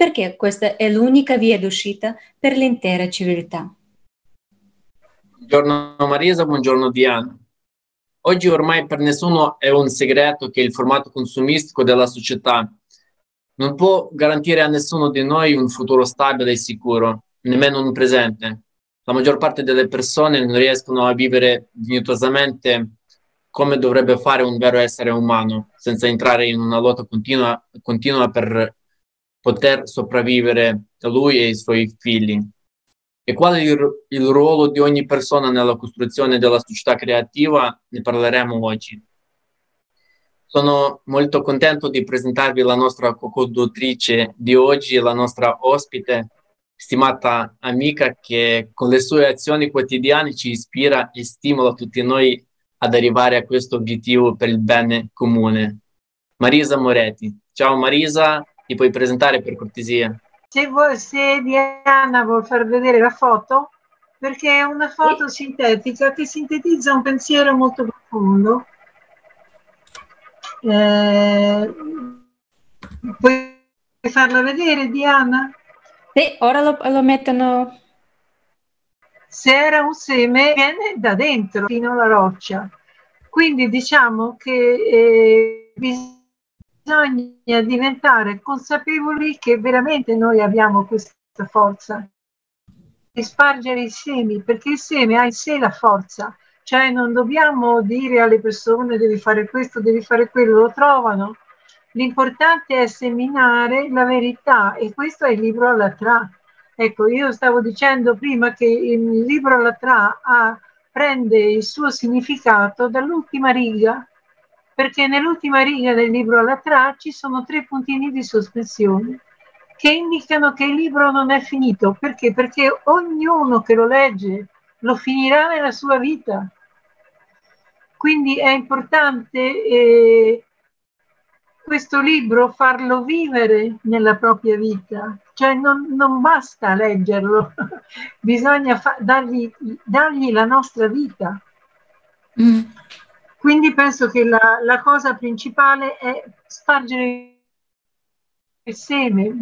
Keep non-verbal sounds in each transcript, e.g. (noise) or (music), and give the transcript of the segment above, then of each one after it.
perché questa è l'unica via d'uscita per l'intera civiltà. Buongiorno Marisa, buongiorno Diana. Oggi ormai per nessuno è un segreto che il formato consumistico della società non può garantire a nessuno di noi un futuro stabile e sicuro, nemmeno un presente. La maggior parte delle persone non riescono a vivere dignitosamente come dovrebbe fare un vero essere umano, senza entrare in una lotta continua, continua per poter sopravvivere lui e i suoi figli. E qual è il, il ruolo di ogni persona nella costruzione della società creativa? Ne parleremo oggi. Sono molto contento di presentarvi la nostra co-conduttrice di oggi, la nostra ospite, stimata amica che con le sue azioni quotidiane ci ispira e stimola tutti noi ad arrivare a questo obiettivo per il bene comune. Marisa Moretti. Ciao Marisa, ti puoi presentare per cortesia? Se, vuoi, se Diana vuol far vedere la foto, perché è una foto sì. sintetica che sintetizza un pensiero molto profondo. Eh, puoi farla vedere, Diana? Sì, ora lo, lo mettono. Se era un seme, viene da dentro fino alla roccia. Quindi diciamo che eh, bisogna bisogna diventare consapevoli che veramente noi abbiamo questa forza di spargere i semi, perché il seme ha in sé la forza, cioè non dobbiamo dire alle persone devi fare questo, devi fare quello, lo trovano. L'importante è seminare la verità e questo è il libro alla tra. Ecco, io stavo dicendo prima che il libro alla tra ha, prende il suo significato dall'ultima riga perché nell'ultima riga del libro alla tra ci sono tre puntini di sospensione che indicano che il libro non è finito. Perché? Perché ognuno che lo legge lo finirà nella sua vita. Quindi è importante eh, questo libro farlo vivere nella propria vita, cioè non, non basta leggerlo, (laughs) bisogna fa- dargli, dargli, la nostra vita. Mm. Quindi penso che la, la cosa principale è spargere il seme,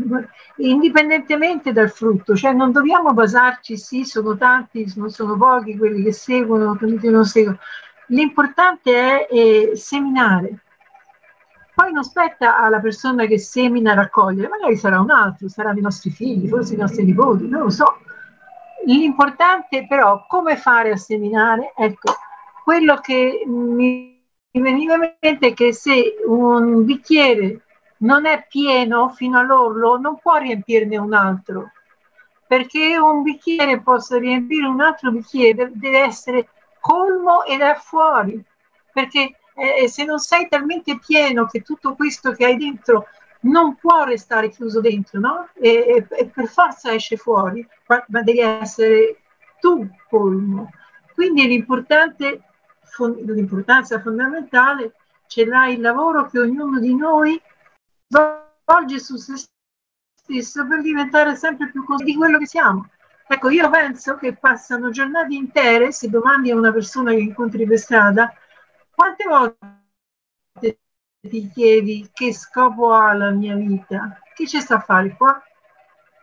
indipendentemente dal frutto, cioè non dobbiamo basarci, sì, sono tanti, non sono pochi quelli che seguono, quelli che non seguono. L'importante è eh, seminare. Poi non spetta alla persona che semina raccogliere, magari sarà un altro, saranno i nostri figli, forse i nostri nipoti, non lo so. L'importante però come fare a seminare, ecco, quello che mi veniva in mente è che se un bicchiere non è pieno fino all'orlo, non può riempirne un altro, perché un bicchiere possa riempire un altro bicchiere deve essere colmo ed è fuori, perché eh, se non sei talmente pieno che tutto questo che hai dentro non può restare chiuso dentro, no? E, e, e per forza esce fuori, ma devi essere tu colmo. Quindi l'importante l'importanza fondamentale ce l'ha il lavoro che ognuno di noi svolge su se stesso per diventare sempre più consapevoli di quello che siamo. Ecco, io penso che passano giornate intere, se domandi a una persona che incontri per strada, quante volte ti chiedi che scopo ha la mia vita? Che ci sta a fare qua?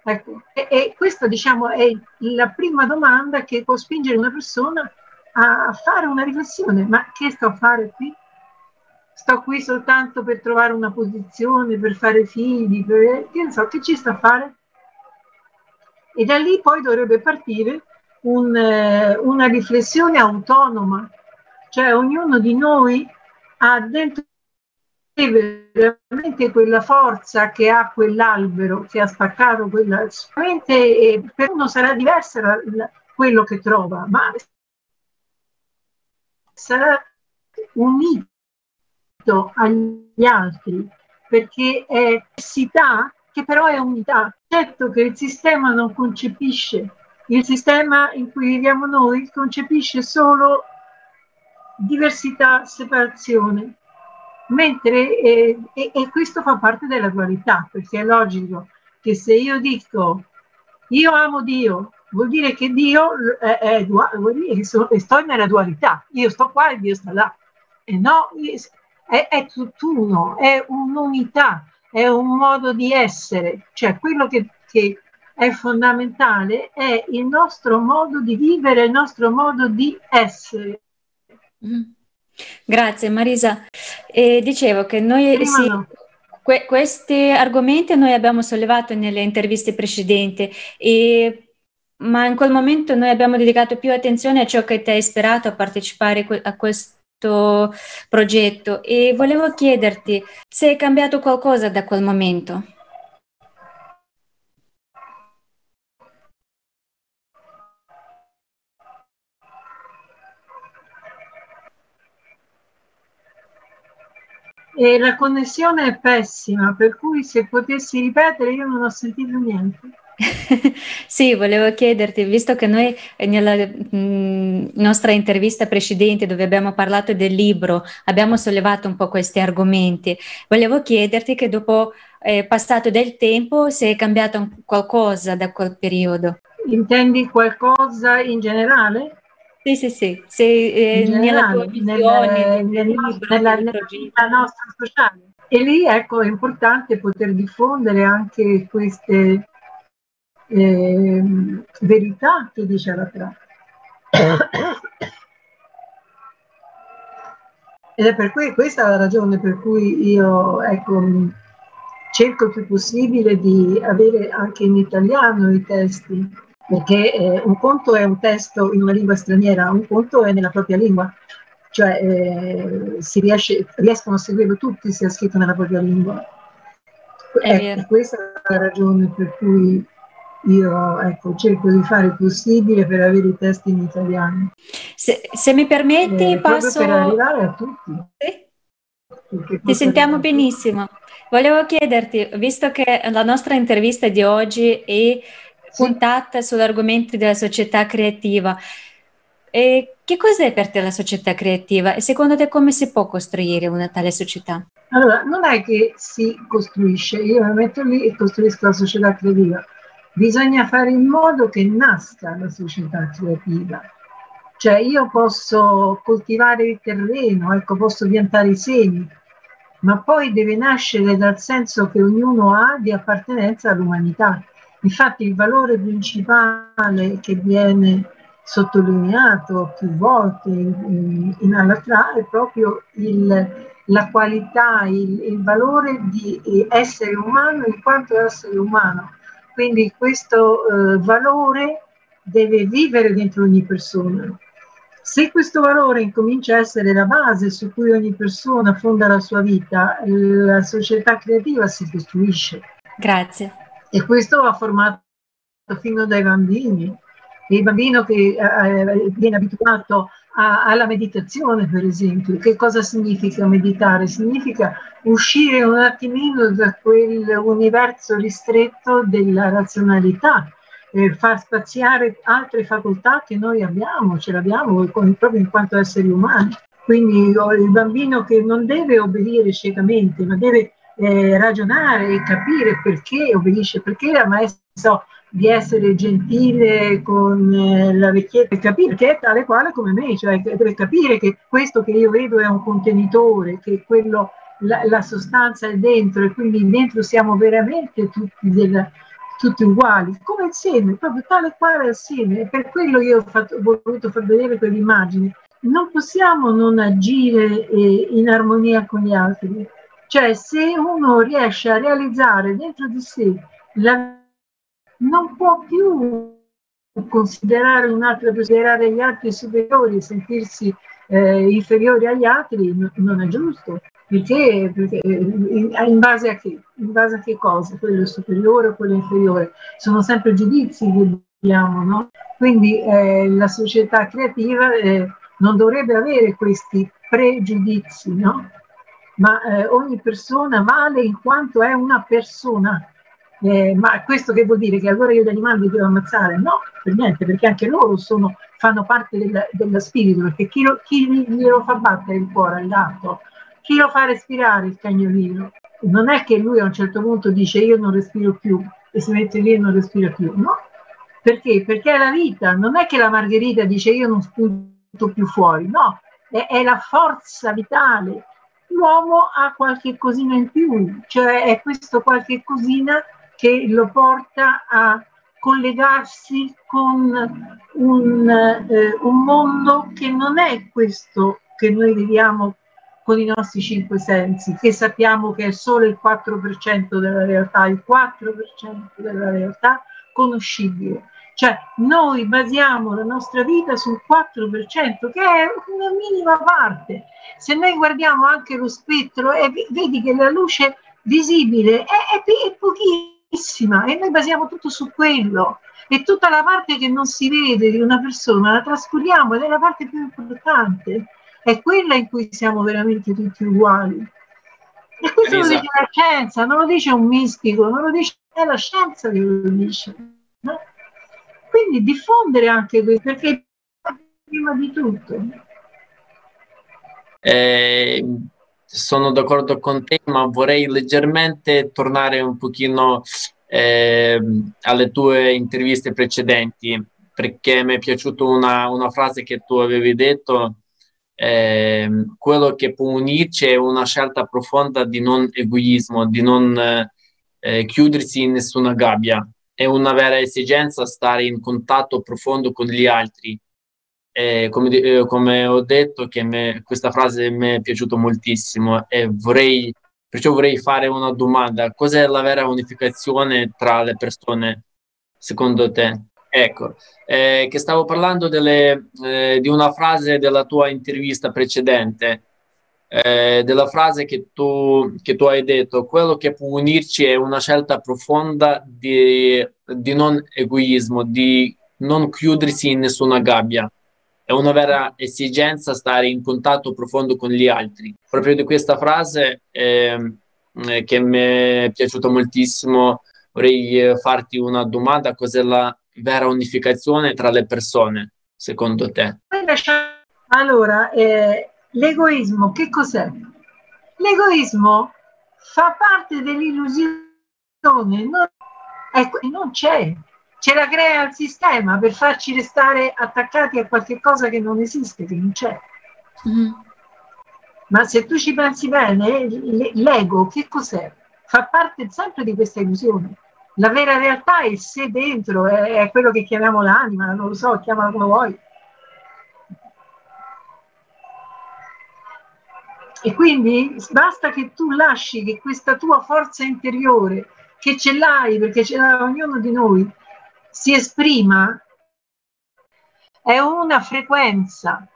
Ecco, e, e questa diciamo è la prima domanda che può spingere una persona a fare una riflessione, ma che sto a fare qui? Sto qui soltanto per trovare una posizione, per fare figli, per, che ne so, che ci sta a fare? E da lì poi dovrebbe partire un, eh, una riflessione autonoma, cioè ognuno di noi ha dentro veramente quella forza che ha quell'albero che ha spaccato quella sicuramente per uno sarà diversa la, quello che trova ma sarà unito agli altri perché è necessità che però è unità. Certo che il sistema non concepisce, il sistema in cui viviamo noi concepisce solo diversità, separazione, mentre eh, e, e questo fa parte della dualità, perché è logico che se io dico io amo Dio vuol dire che Dio è, è, vuol dire che sono, sto nella dualità, io sto qua e Dio sta là. E no, è, è tutt'uno, è un'unità, è un modo di essere, cioè quello che, che è fondamentale è il nostro modo di vivere, il nostro modo di essere. Mm. Grazie Marisa. E dicevo che noi sì, que- questi argomenti noi abbiamo sollevato nelle interviste precedenti, e, ma in quel momento noi abbiamo dedicato più attenzione a ciò che ti ha ispirato a partecipare a questo progetto e volevo chiederti se è cambiato qualcosa da quel momento. E la connessione è pessima, per cui se potessi ripetere io non ho sentito niente. Sì, volevo chiederti, visto che noi nella mh, nostra intervista precedente dove abbiamo parlato del libro abbiamo sollevato un po' questi argomenti, volevo chiederti che dopo eh, passato del tempo se è cambiato qualcosa da quel periodo. Intendi qualcosa in generale? Sì, sì, sì, se, eh, nella tua visione, nel, nel, nella, nella nostra sociale. E lì ecco è importante poter diffondere anche queste eh, verità che dice la Tra. Ed è per cui questa è la ragione per cui io ecco, cerco il più possibile di avere anche in italiano i testi perché eh, un conto è un testo in una lingua straniera, un conto è nella propria lingua, cioè eh, si riesce, riescono a seguirlo tutti se è scritto nella propria lingua. Ecco, questa è la ragione per cui io ecco, cerco di fare il possibile per avere i testi in italiano. Se, se mi permetti, eh, passo... Per arrivare a tutti. Sì? Ti sentiamo benissimo. Volevo chiederti, visto che la nostra intervista di oggi è puntata sull'argomento della società creativa. E che cos'è per te la società creativa e secondo te come si può costruire una tale società? Allora, non è che si costruisce, io mi metto lì e costruisco la società creativa. Bisogna fare in modo che nasca la società creativa. Cioè io posso coltivare il terreno, ecco, posso piantare i semi, ma poi deve nascere dal senso che ognuno ha di appartenenza all'umanità. Infatti il valore principale che viene sottolineato più volte in, in Allatra è proprio il, la qualità, il, il, valore di essere umano in quanto essere umano. Quindi questo eh, valore deve vivere dentro ogni persona. Se questo valore incomincia a essere la base su cui ogni persona fonda la sua vita, la società creativa si costruisce. Grazie. E questo va formato fino dai bambini. Il bambino che eh, viene abituato a, alla meditazione, per esempio, che cosa significa meditare? Significa uscire un attimino da quell'universo ristretto della razionalità, eh, far spaziare altre facoltà che noi abbiamo, ce l'abbiamo proprio in quanto esseri umani. Quindi il bambino che non deve obbedire ciecamente, ma deve eh, ragionare e capire perché obbedisce, perché la maestra so, di essere gentile con eh, la vecchietta e capire che è tale quale come me, cioè deve capire che questo che io vedo è un contenitore, che quello, la, la sostanza è dentro e quindi dentro siamo veramente tutti, del, tutti uguali, come insieme, proprio tale quale assieme. E per quello io ho, fatto, ho voluto far vedere quell'immagine. Non possiamo non agire eh, in armonia con gli altri, cioè, se uno riesce a realizzare dentro di sé, la, non può più considerare un altro, considerare gli altri superiori, sentirsi eh, inferiori agli altri, no, non è giusto. Perché, perché in, in, base a che? In base a che cosa? Quello superiore o quello inferiore? Sono sempre giudizi che abbiamo, no? Quindi eh, la società creativa eh, non dovrebbe avere questi pregiudizi, no? ma eh, ogni persona vale in quanto è una persona. Eh, ma questo che vuol dire? Che allora io gli animali li devo ammazzare? No, per niente, perché anche loro sono, fanno parte del, dello spirito, perché chi, lo, chi glielo fa battere il cuore al gatto? Chi lo fa respirare il cagnolino? Non è che lui a un certo punto dice io non respiro più e si mette lì e non respira più, no? Perché? Perché è la vita, non è che la Margherita dice io non spunto più fuori, no, è, è la forza vitale l'uomo ha qualche cosina in più, cioè è questo qualche cosina che lo porta a collegarsi con un, eh, un mondo che non è questo che noi vediamo con i nostri cinque sensi, che sappiamo che è solo il 4% della realtà, il 4% della realtà conoscibile. Cioè noi basiamo la nostra vita sul 4%, che è una minima parte. Se noi guardiamo anche lo spettro e vedi che la luce visibile è, è, è pochissima e noi basiamo tutto su quello. E tutta la parte che non si vede di una persona la trascuriamo ed è la parte più importante. È quella in cui siamo veramente tutti uguali. E questo Elisa. lo dice la scienza, non lo dice un mistico, non lo dice è la scienza che lo dice. No? Quindi diffondere anche questo, perché prima di tutto. Eh, sono d'accordo con te, ma vorrei leggermente tornare un pochino eh, alle tue interviste precedenti, perché mi è piaciuta una, una frase che tu avevi detto, eh, quello che può unirci è una scelta profonda di non egoismo, di non eh, chiudersi in nessuna gabbia è una vera esigenza stare in contatto profondo con gli altri. Eh, come, eh, come, ho detto, me, questa frase mi è piaciuta moltissimo e vorrei, perciò vorrei fare una domanda. Cos'è la vera unificazione tra le persone, secondo te? Ecco, eh, che stavo parlando delle, eh, di una frase della tua intervista precedente, eh, della frase che tu, che tu hai detto, quello che può unirci è una scelta profonda di, di non egoismo, di non chiudersi in nessuna gabbia. È una vera esigenza stare in contatto profondo con gli altri. Proprio di questa frase ehm, eh, che mi è piaciuta moltissimo, vorrei eh, farti una domanda, cos'è la vera unificazione tra le persone, secondo te? Allora, eh, L'egoismo che cos'è? L'egoismo fa parte dell'illusione, non, ecco, non c'è, ce la crea il sistema per farci restare attaccati a qualche cosa che non esiste, che non c'è. Mm. Ma se tu ci pensi bene, l'ego che cos'è? Fa parte sempre di questa illusione. La vera realtà è il sé dentro, è, è quello che chiamiamo l'anima, non lo so, chiamalo come vuoi E quindi basta che tu lasci che questa tua forza interiore, che ce l'hai perché ce l'ha ognuno di noi, si esprima, è una frequenza.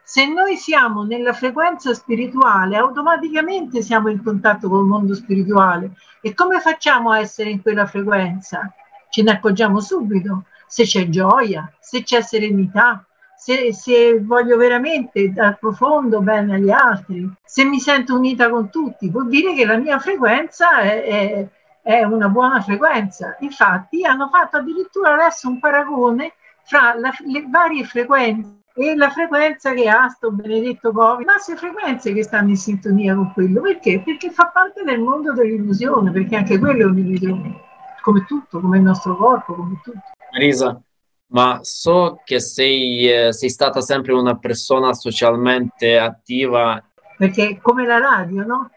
Se noi siamo nella frequenza spirituale, automaticamente siamo in contatto con il mondo spirituale. E come facciamo a essere in quella frequenza? Ce ne accorgiamo subito. Se c'è gioia, se c'è serenità, se, se, voglio veramente dal profondo bene agli altri, se mi sento unita con tutti, vuol dire che la mia frequenza è, è, è una buona frequenza. Infatti hanno fatto addirittura adesso un paragone fra la, le varie frequenze e la frequenza che ha sto benedetto Covid, masse frequenze che stanno in sintonia con quello. Perché? Perché fa parte del mondo dell'illusione, perché anche quello è un'illusione, come tutto, come il nostro corpo, come tutto. Marisa, ma so che sei, eh, sei stata sempre una persona socialmente attiva. Perché come la radio, no?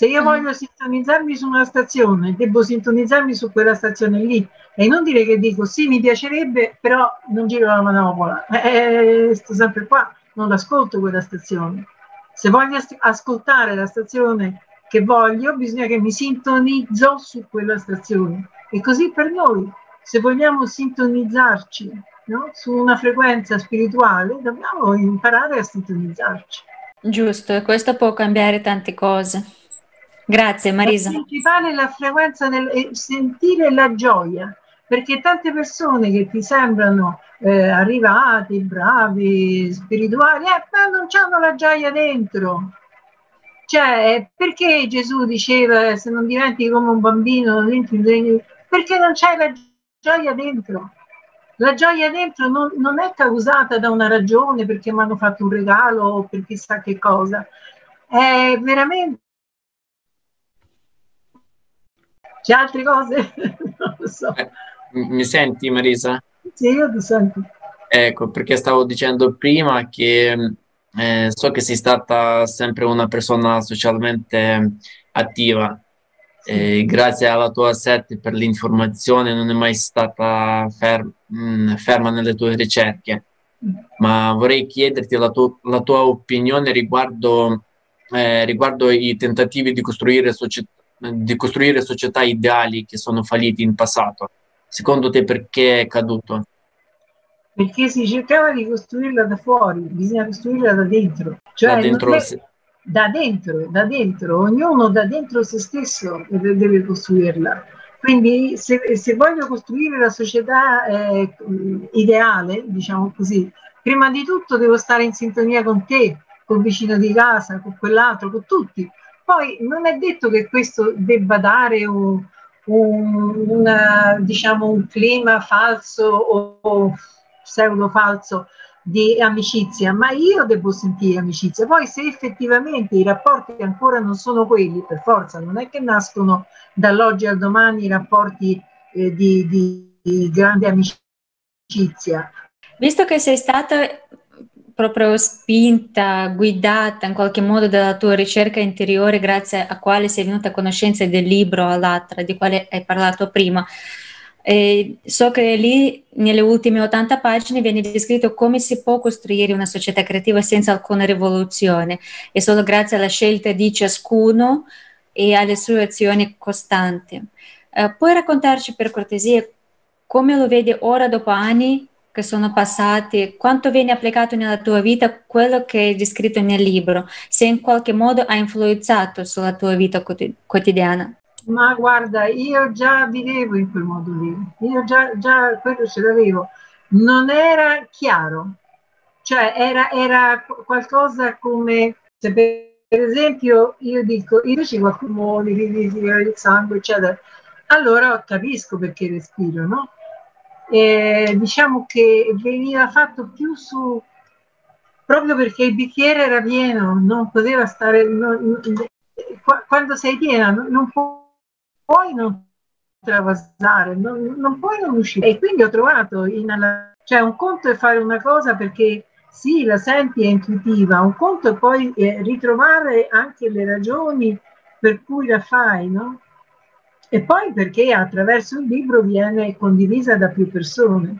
Se io mm. voglio sintonizzarmi su una stazione, devo sintonizzarmi su quella stazione lì e non dire che dico sì, mi piacerebbe, però non giro la manopola. Eh, sto sempre qua, non ascolto quella stazione. Se voglio ascoltare la stazione che voglio, bisogna che mi sintonizzo su quella stazione. E così per noi se vogliamo sintonizzarci no? su una frequenza spirituale, dobbiamo imparare a sintonizzarci. Giusto, e questo può cambiare tante cose. Grazie Marisa. Principale è la frequenza del sentire la gioia, perché tante persone che ti sembrano eh, arrivati, bravi, spirituali, eh, non hanno la gioia dentro. Cioè, perché Gesù diceva se non diventi come un bambino, perché non c'è la gioia? gioia dentro. La gioia dentro non, non è causata da una ragione perché mi hanno fatto un regalo o per chissà che cosa. È veramente... C'è altre cose? (laughs) non lo so. Eh, mi senti Marisa? Sì, io ti sento. Ecco, perché stavo dicendo prima che Eh, so che sei stata sempre una persona socialmente attiva. Eh, grazie alla tua sete per l'informazione non è mai stata fer- mh, ferma nelle tue ricerche. Ma vorrei chiederti la, tu- la tua opinione riguardo, eh, riguardo i tentativi di costruire, socie- di costruire società ideali che sono falliti in passato. Secondo te perché è caduto? perché si cercava di costruirla da fuori, bisogna costruirla da dentro. Cioè, da dentro, è, da dentro, da dentro, ognuno da dentro se stesso deve costruirla. Quindi se, se voglio costruire la società eh, ideale, diciamo così, prima di tutto devo stare in sintonia con te, col vicino di casa, con quell'altro, con tutti. Poi non è detto che questo debba dare un, un, una, diciamo, un clima falso o pseudo falso di amicizia, ma io devo sentire amicizia. Poi se effettivamente i rapporti ancora non sono quelli, per forza, non è che nascono dall'oggi al domani rapporti eh, di, di, di grande amicizia. Visto che sei stata proprio spinta, guidata in qualche modo dalla tua ricerca interiore grazie a quale sei venuta a conoscenza del libro All'Atra, di quale hai parlato prima, e so che lì nelle ultime 80 pagine viene descritto come si può costruire una società creativa senza alcuna rivoluzione. E solo grazie alla scelta di ciascuno e alle sue azioni costanti. Uh, puoi raccontarci per cortesia come lo vedi ora dopo anni che sono passati, quanto viene applicato nella tua vita quello che è descritto nel libro, se in qualche modo ha influenzato sulla tua vita quotidiana? Ma guarda, io già vivevo in quel modo lì, io già, già quello ce l'avevo. Non era chiaro, cioè era, era qualcosa come se per esempio io dico, io ci mi il sangue, eccetera, allora capisco perché respiro, no? E diciamo che veniva fatto più su proprio perché il bicchiere era pieno, non poteva stare. Non, quando sei piena non puoi non travasare, non, non puoi non uscire. E quindi ho trovato, in, cioè un conto è fare una cosa perché sì, la senti è intuitiva, un conto è poi eh, ritrovare anche le ragioni per cui la fai, no? E poi perché attraverso il libro viene condivisa da più persone,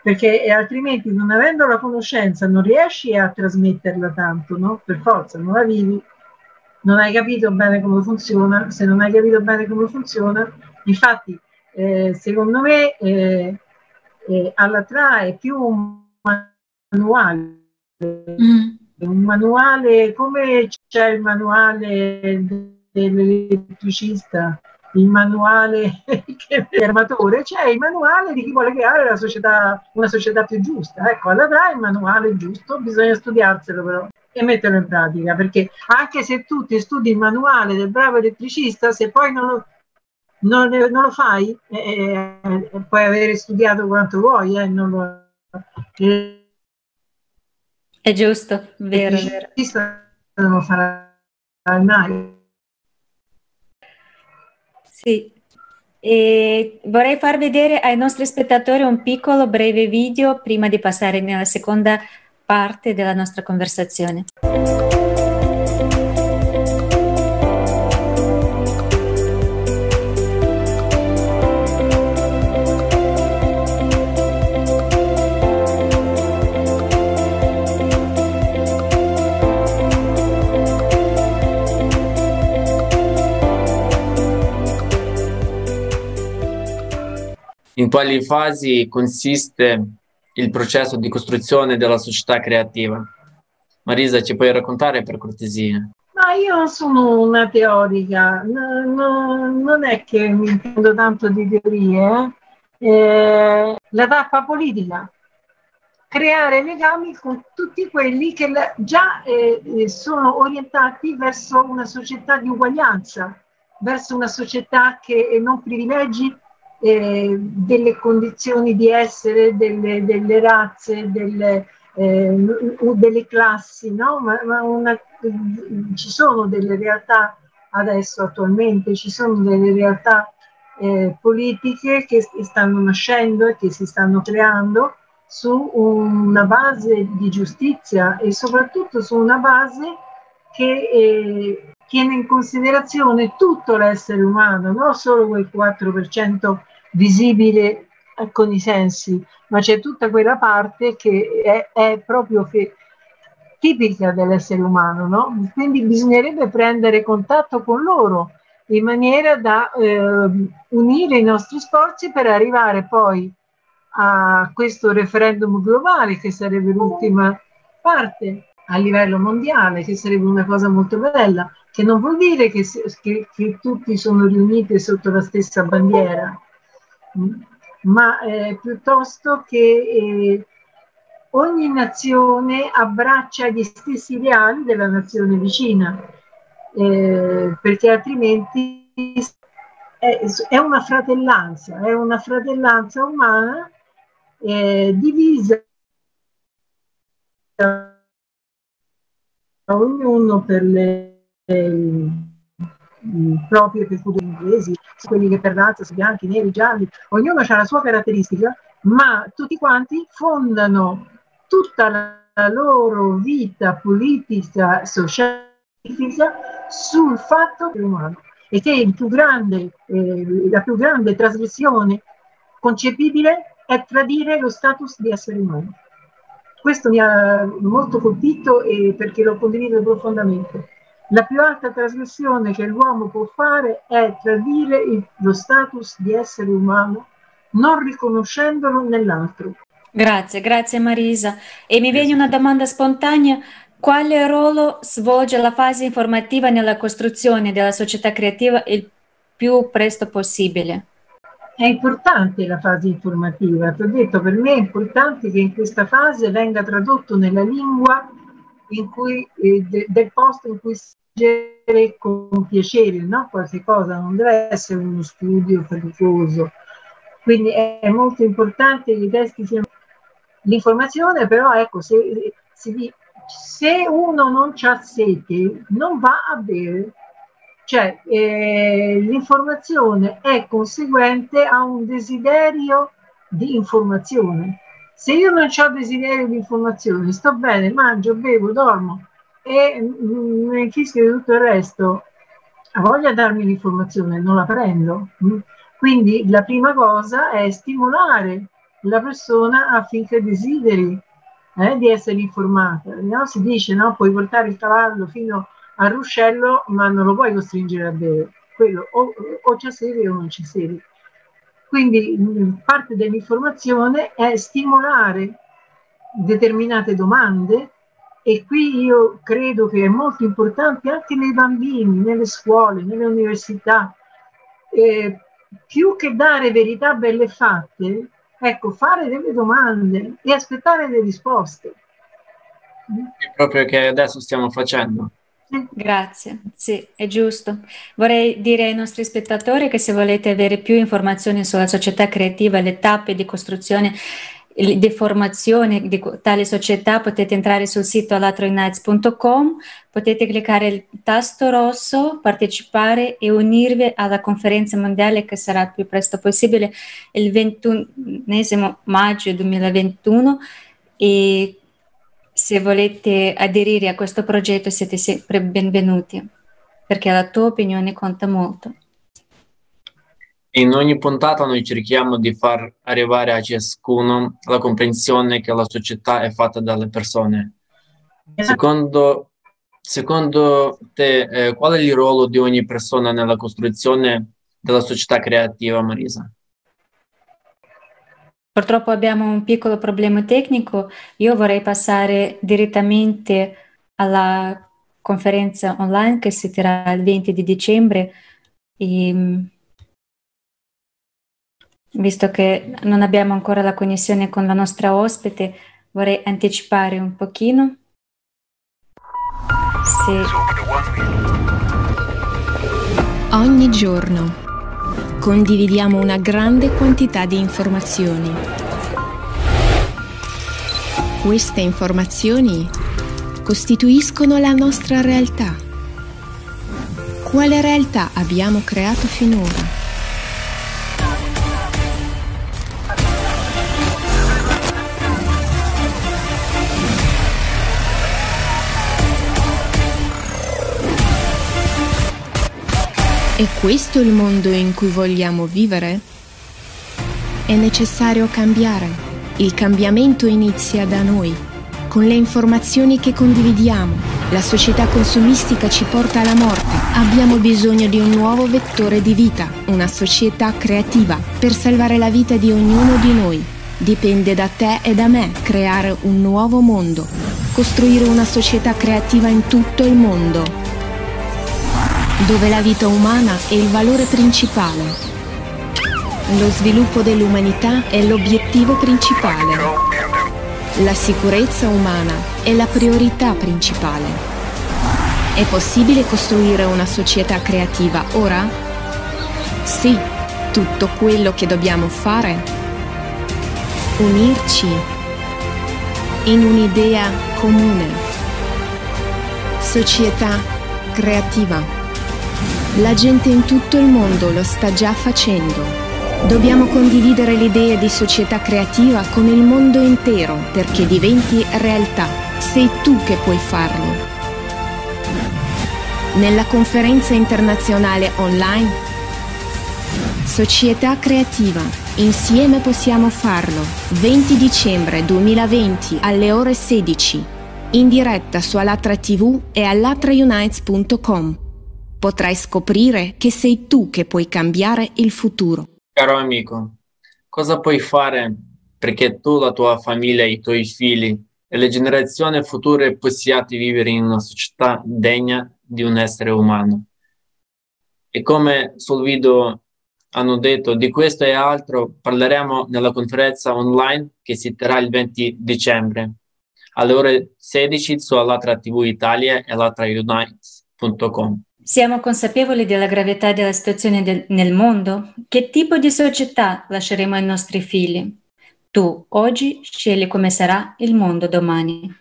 perché altrimenti non avendo la conoscenza non riesci a trasmetterla tanto, no? Per forza, non la vivi. Non hai capito bene come funziona, se non hai capito bene come funziona, infatti eh, secondo me eh, eh, alla TRA è più un manuale, mm. un manuale come c'è il manuale dell'elettricista, il manuale (laughs) dell'armatore, c'è il manuale di chi vuole creare società, una società più giusta. Ecco, è il manuale giusto, bisogna studiarselo però e metterlo in pratica, perché anche se tu ti studi il manuale del bravo elettricista, se poi non lo, non, non lo fai, eh, eh, puoi avere studiato quanto vuoi, eh, non lo, eh, è giusto, vero, vero. Non lo farà mai. Sì, e vorrei far vedere ai nostri spettatori un piccolo breve video prima di passare nella seconda parte della nostra conversazione. In quali fasi consiste il processo di costruzione della società creativa. Marisa, ci puoi raccontare per cortesia? Ma io sono una teorica, no, no, non è che mi intendo tanto di teorie. Eh, la tappa politica, creare legami con tutti quelli che già eh, sono orientati verso una società di uguaglianza, verso una società che non privilegi eh, delle condizioni di essere, delle, delle razze, delle, eh, delle classi, no? ma, ma una, ci sono delle realtà adesso attualmente, ci sono delle realtà eh, politiche che stanno nascendo e che si stanno creando su una base di giustizia e soprattutto su una base che eh, tiene in considerazione tutto l'essere umano, non solo quel 4% visibile con i sensi, ma c'è tutta quella parte che è, è proprio fe- tipica dell'essere umano, no? Quindi bisognerebbe prendere contatto con loro in maniera da eh, unire i nostri sforzi per arrivare poi a questo referendum globale che sarebbe l'ultima parte a livello mondiale, che sarebbe una cosa molto bella, che non vuol dire che, che, che tutti sono riuniti sotto la stessa bandiera, ma eh, piuttosto che eh, ogni nazione abbraccia gli stessi ideali della nazione vicina, eh, perché altrimenti è, è, una fratellanza, è una fratellanza umana eh, divisa ognuno per le, le proprie peculiarità inglesi, quelli che per razza sono bianchi, neri, gialli, ognuno ha la sua caratteristica, ma tutti quanti fondano tutta la loro vita politica, sociale sul fatto umano e che più grande, eh, la più grande trasgressione concepibile è tradire lo status di essere umano. Questo mi ha molto colpito e perché l'ho condiviso profondamente. La più alta trasgressione che l'uomo può fare è tradire il, lo status di essere umano non riconoscendolo nell'altro. Grazie, grazie Marisa. E mi viene una domanda spontanea. Quale ruolo svolge la fase informativa nella costruzione della società creativa il più presto possibile? È importante la fase informativa, ti ho detto per me è importante che in questa fase venga tradotto nella lingua in cui, eh, de, del posto in cui leggere con piacere, no? qualche cosa, non deve essere uno studio faticoso. Quindi è, è molto importante che i testi siano l'informazione, però ecco, se, se, se uno non ha sete, non va a bere cioè, eh, l'informazione è conseguente a un desiderio di informazione. Se io non ho desiderio di informazione, sto bene, mangio, bevo, dormo e mm, mi fischio di tutto il resto, voglia darmi l'informazione, non la prendo. Quindi la prima cosa è stimolare la persona affinché desideri eh, di essere informata. No? Si dice, no? puoi portare il cavallo fino al ruscello, ma non lo puoi costringere a bere. Quello o, o sede o non c'è sede. Quindi parte dell'informazione è stimolare determinate domande e qui io credo che è molto importante anche nei bambini, nelle scuole, nelle università, eh, più che dare verità belle fatte, ecco, fare delle domande e aspettare le risposte. È proprio che adesso stiamo facendo. Grazie, sì, è giusto. Vorrei dire ai nostri spettatori che se volete avere più informazioni sulla società creativa, le tappe di costruzione di formazione di tale società, potete entrare sul sito alatroinights.com, potete cliccare il tasto rosso, partecipare e unirvi alla conferenza mondiale che sarà il più presto possibile il 21 maggio 2021 e se volete aderire a questo progetto siete sempre benvenuti, perché la tua opinione conta molto. In ogni puntata noi cerchiamo di far arrivare a ciascuno la comprensione che la società è fatta dalle persone. Secondo, secondo te, eh, qual è il ruolo di ogni persona nella costruzione della società creativa, Marisa? Purtroppo abbiamo un piccolo problema tecnico. Io vorrei passare direttamente alla conferenza online che si terrà il 20 di dicembre. E, visto che non abbiamo ancora la connessione con la nostra ospite, vorrei anticipare un pochino. Sì. Ogni giorno condividiamo una grande quantità di informazioni. Queste informazioni costituiscono la nostra realtà. Quale realtà abbiamo creato finora? È questo il mondo in cui vogliamo vivere? È necessario cambiare. Il cambiamento inizia da noi, con le informazioni che condividiamo. La società consumistica ci porta alla morte. Abbiamo bisogno di un nuovo vettore di vita, una società creativa, per salvare la vita di ognuno di noi. Dipende da te e da me creare un nuovo mondo, costruire una società creativa in tutto il mondo dove la vita umana è il valore principale. Lo sviluppo dell'umanità è l'obiettivo principale. La sicurezza umana è la priorità principale. È possibile costruire una società creativa ora? Sì, tutto quello che dobbiamo fare unirci in un'idea comune. Società creativa. La gente in tutto il mondo lo sta già facendo. Dobbiamo condividere l'idea di società creativa con il mondo intero perché diventi realtà. Sei tu che puoi farlo. Nella conferenza internazionale online Società creativa. Insieme possiamo farlo. 20 dicembre 2020 alle ore 16. In diretta su Alatra TV e alatraunites.com potrai scoprire che sei tu che puoi cambiare il futuro. Caro amico, cosa puoi fare perché tu, la tua famiglia, i tuoi figli e le generazioni future possiate vivere in una società degna di un essere umano? E come sul video hanno detto, di questo e altro parleremo nella conferenza online che si terrà il 20 dicembre alle ore 16 su Alatra TV Italia e alatraunites.com. Siamo consapevoli della gravità della situazione del, nel mondo? Che tipo di società lasceremo ai nostri figli? Tu oggi scegli come sarà il mondo domani.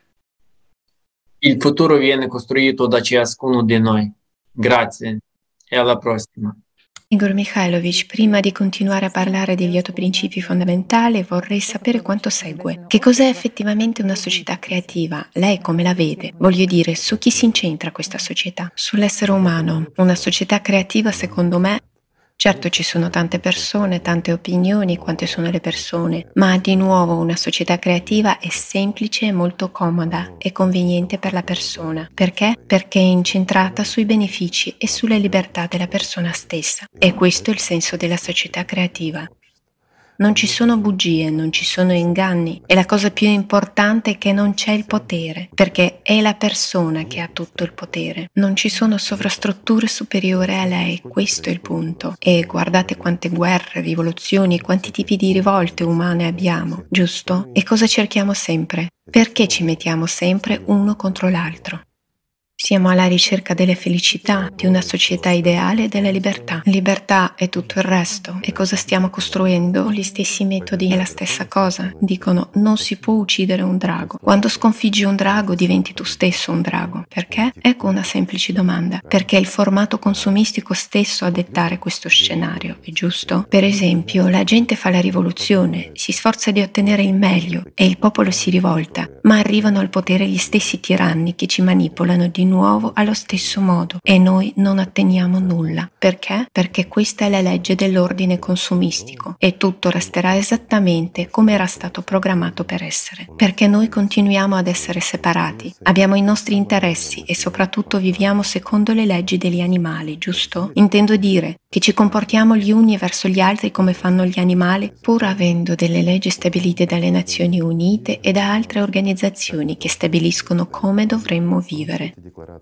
Il futuro viene costruito da ciascuno di noi. Grazie e alla prossima. Igor Mikhailovich, prima di continuare a parlare degli otto principi fondamentali, vorrei sapere quanto segue. Che cos'è effettivamente una società creativa? Lei come la vede? Voglio dire, su chi si incentra questa società? Sull'essere umano. Una società creativa, secondo me, Certo ci sono tante persone, tante opinioni, quante sono le persone, ma di nuovo una società creativa è semplice e molto comoda e conveniente per la persona. Perché? Perché è incentrata sui benefici e sulle libertà della persona stessa. E questo è il senso della società creativa. Non ci sono bugie, non ci sono inganni e la cosa più importante è che non c'è il potere, perché è la persona che ha tutto il potere. Non ci sono sovrastrutture superiori a lei, questo è il punto. E guardate quante guerre, rivoluzioni, quanti tipi di rivolte umane abbiamo, giusto? E cosa cerchiamo sempre? Perché ci mettiamo sempre uno contro l'altro? Siamo alla ricerca della felicità, di una società ideale e della libertà. Libertà è tutto il resto. E cosa stiamo costruendo? Gli stessi metodi è la stessa cosa. Dicono non si può uccidere un drago. Quando sconfiggi un drago diventi tu stesso un drago. Perché? Ecco una semplice domanda. Perché è il formato consumistico stesso a dettare questo scenario, è giusto? Per esempio, la gente fa la rivoluzione, si sforza di ottenere il meglio e il popolo si rivolta, ma arrivano al potere gli stessi tiranni che ci manipolano di nuovo allo stesso modo e noi non otteniamo nulla. Perché? Perché questa è la legge dell'ordine consumistico e tutto resterà esattamente come era stato programmato per essere. Perché noi continuiamo ad essere separati, abbiamo i nostri interessi e soprattutto viviamo secondo le leggi degli animali, giusto? Intendo dire che ci comportiamo gli uni verso gli altri come fanno gli animali, pur avendo delle leggi stabilite dalle Nazioni Unite e da altre organizzazioni che stabiliscono come dovremmo vivere.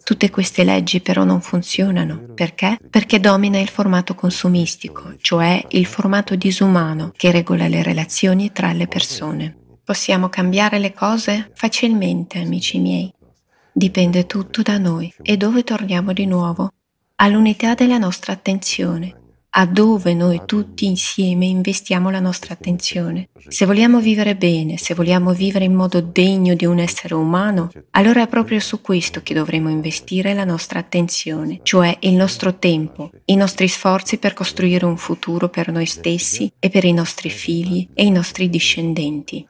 Tutte queste leggi però non funzionano. Perché? Perché domina il formato consumistico, cioè il formato disumano che regola le relazioni tra le persone. Possiamo cambiare le cose facilmente, amici miei. Dipende tutto da noi. E dove torniamo di nuovo? All'unità della nostra attenzione a dove noi tutti insieme investiamo la nostra attenzione. Se vogliamo vivere bene, se vogliamo vivere in modo degno di un essere umano, allora è proprio su questo che dovremo investire la nostra attenzione, cioè il nostro tempo, i nostri sforzi per costruire un futuro per noi stessi e per i nostri figli e i nostri discendenti.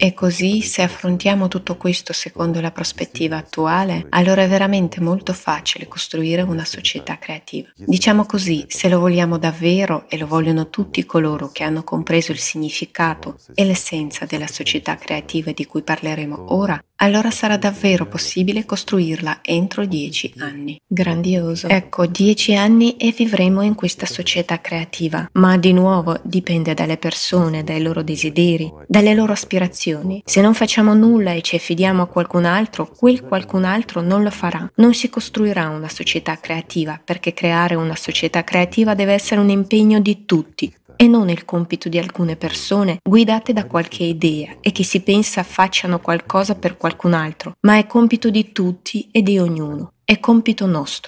E così, se affrontiamo tutto questo secondo la prospettiva attuale, allora è veramente molto facile costruire una società creativa. Diciamo così, se lo vogliamo davvero e lo vogliono tutti coloro che hanno compreso il significato e l'essenza della società creativa di cui parleremo ora, allora sarà davvero possibile costruirla entro dieci anni. Grandioso. Ecco, dieci anni e vivremo in questa società creativa, ma di nuovo dipende dalle persone, dai loro desideri, dalle loro aspirazioni. Se non facciamo nulla e ci affidiamo a qualcun altro, quel qualcun altro non lo farà. Non si costruirà una società creativa, perché creare una società creativa deve essere un impegno di tutti, e non il compito di alcune persone guidate da qualche idea e che si pensa facciano qualcosa per qualcun altro, ma è compito di tutti e di ognuno. È compito nostro.